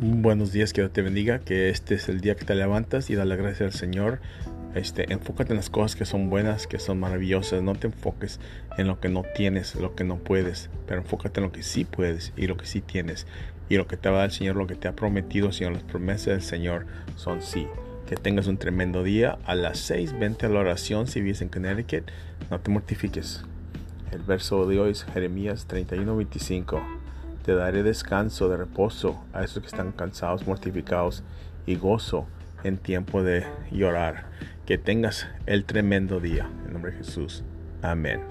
Buenos días, que Dios te bendiga, que este es el día que te levantas y dale gracias al Señor. Este, enfócate en las cosas que son buenas, que son maravillosas. No te enfoques en lo que no tienes, lo que no puedes, pero enfócate en lo que sí puedes y lo que sí tienes. Y lo que te va a dar el Señor, lo que te ha prometido, Señor, las promesas del Señor son sí. Que tengas un tremendo día. A las 6, vente a la oración si vives en Connecticut. No te mortifiques. El verso de hoy es Jeremías 31, 25. Te daré descanso de reposo a esos que están cansados, mortificados y gozo en tiempo de llorar. Que tengas el tremendo día. En nombre de Jesús. Amén.